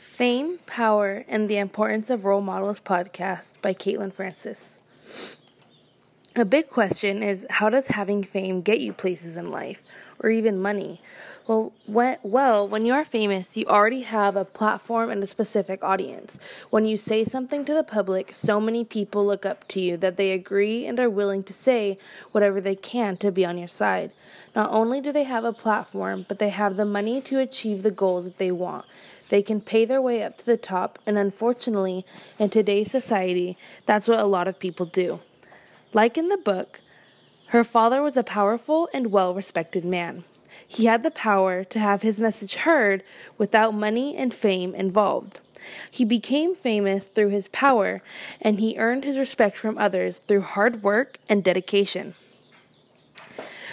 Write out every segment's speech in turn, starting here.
Fame, Power, and the Importance of Role Models podcast by Caitlin Francis. A big question is how does having fame get you places in life or even money? Well, when, well, when you are famous, you already have a platform and a specific audience. When you say something to the public, so many people look up to you that they agree and are willing to say whatever they can to be on your side. Not only do they have a platform, but they have the money to achieve the goals that they want. They can pay their way up to the top, and unfortunately, in today's society, that's what a lot of people do. Like in the book, her father was a powerful and well respected man. He had the power to have his message heard without money and fame involved. He became famous through his power, and he earned his respect from others through hard work and dedication.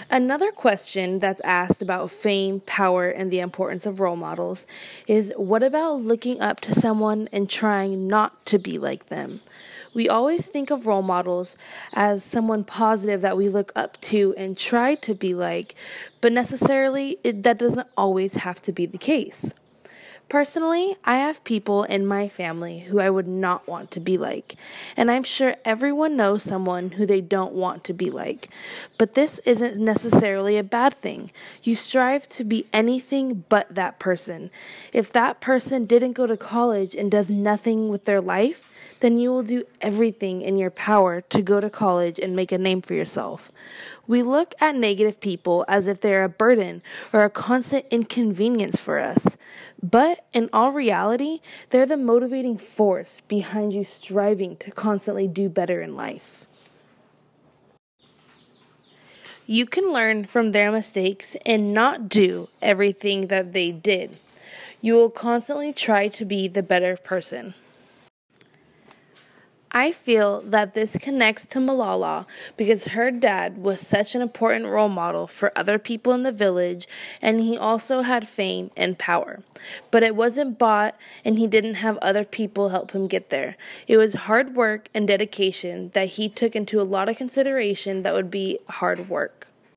Another question that's asked about fame, power, and the importance of role models is what about looking up to someone and trying not to be like them? We always think of role models as someone positive that we look up to and try to be like, but necessarily it, that doesn't always have to be the case. Personally, I have people in my family who I would not want to be like, and I'm sure everyone knows someone who they don't want to be like. But this isn't necessarily a bad thing. You strive to be anything but that person. If that person didn't go to college and does nothing with their life, then you will do everything in your power to go to college and make a name for yourself. We look at negative people as if they're a burden or a constant inconvenience for us. But in all reality, they're the motivating force behind you striving to constantly do better in life. You can learn from their mistakes and not do everything that they did. You will constantly try to be the better person. I feel that this connects to Malala because her dad was such an important role model for other people in the village, and he also had fame and power. But it wasn't bought, and he didn't have other people help him get there. It was hard work and dedication that he took into a lot of consideration that would be hard work.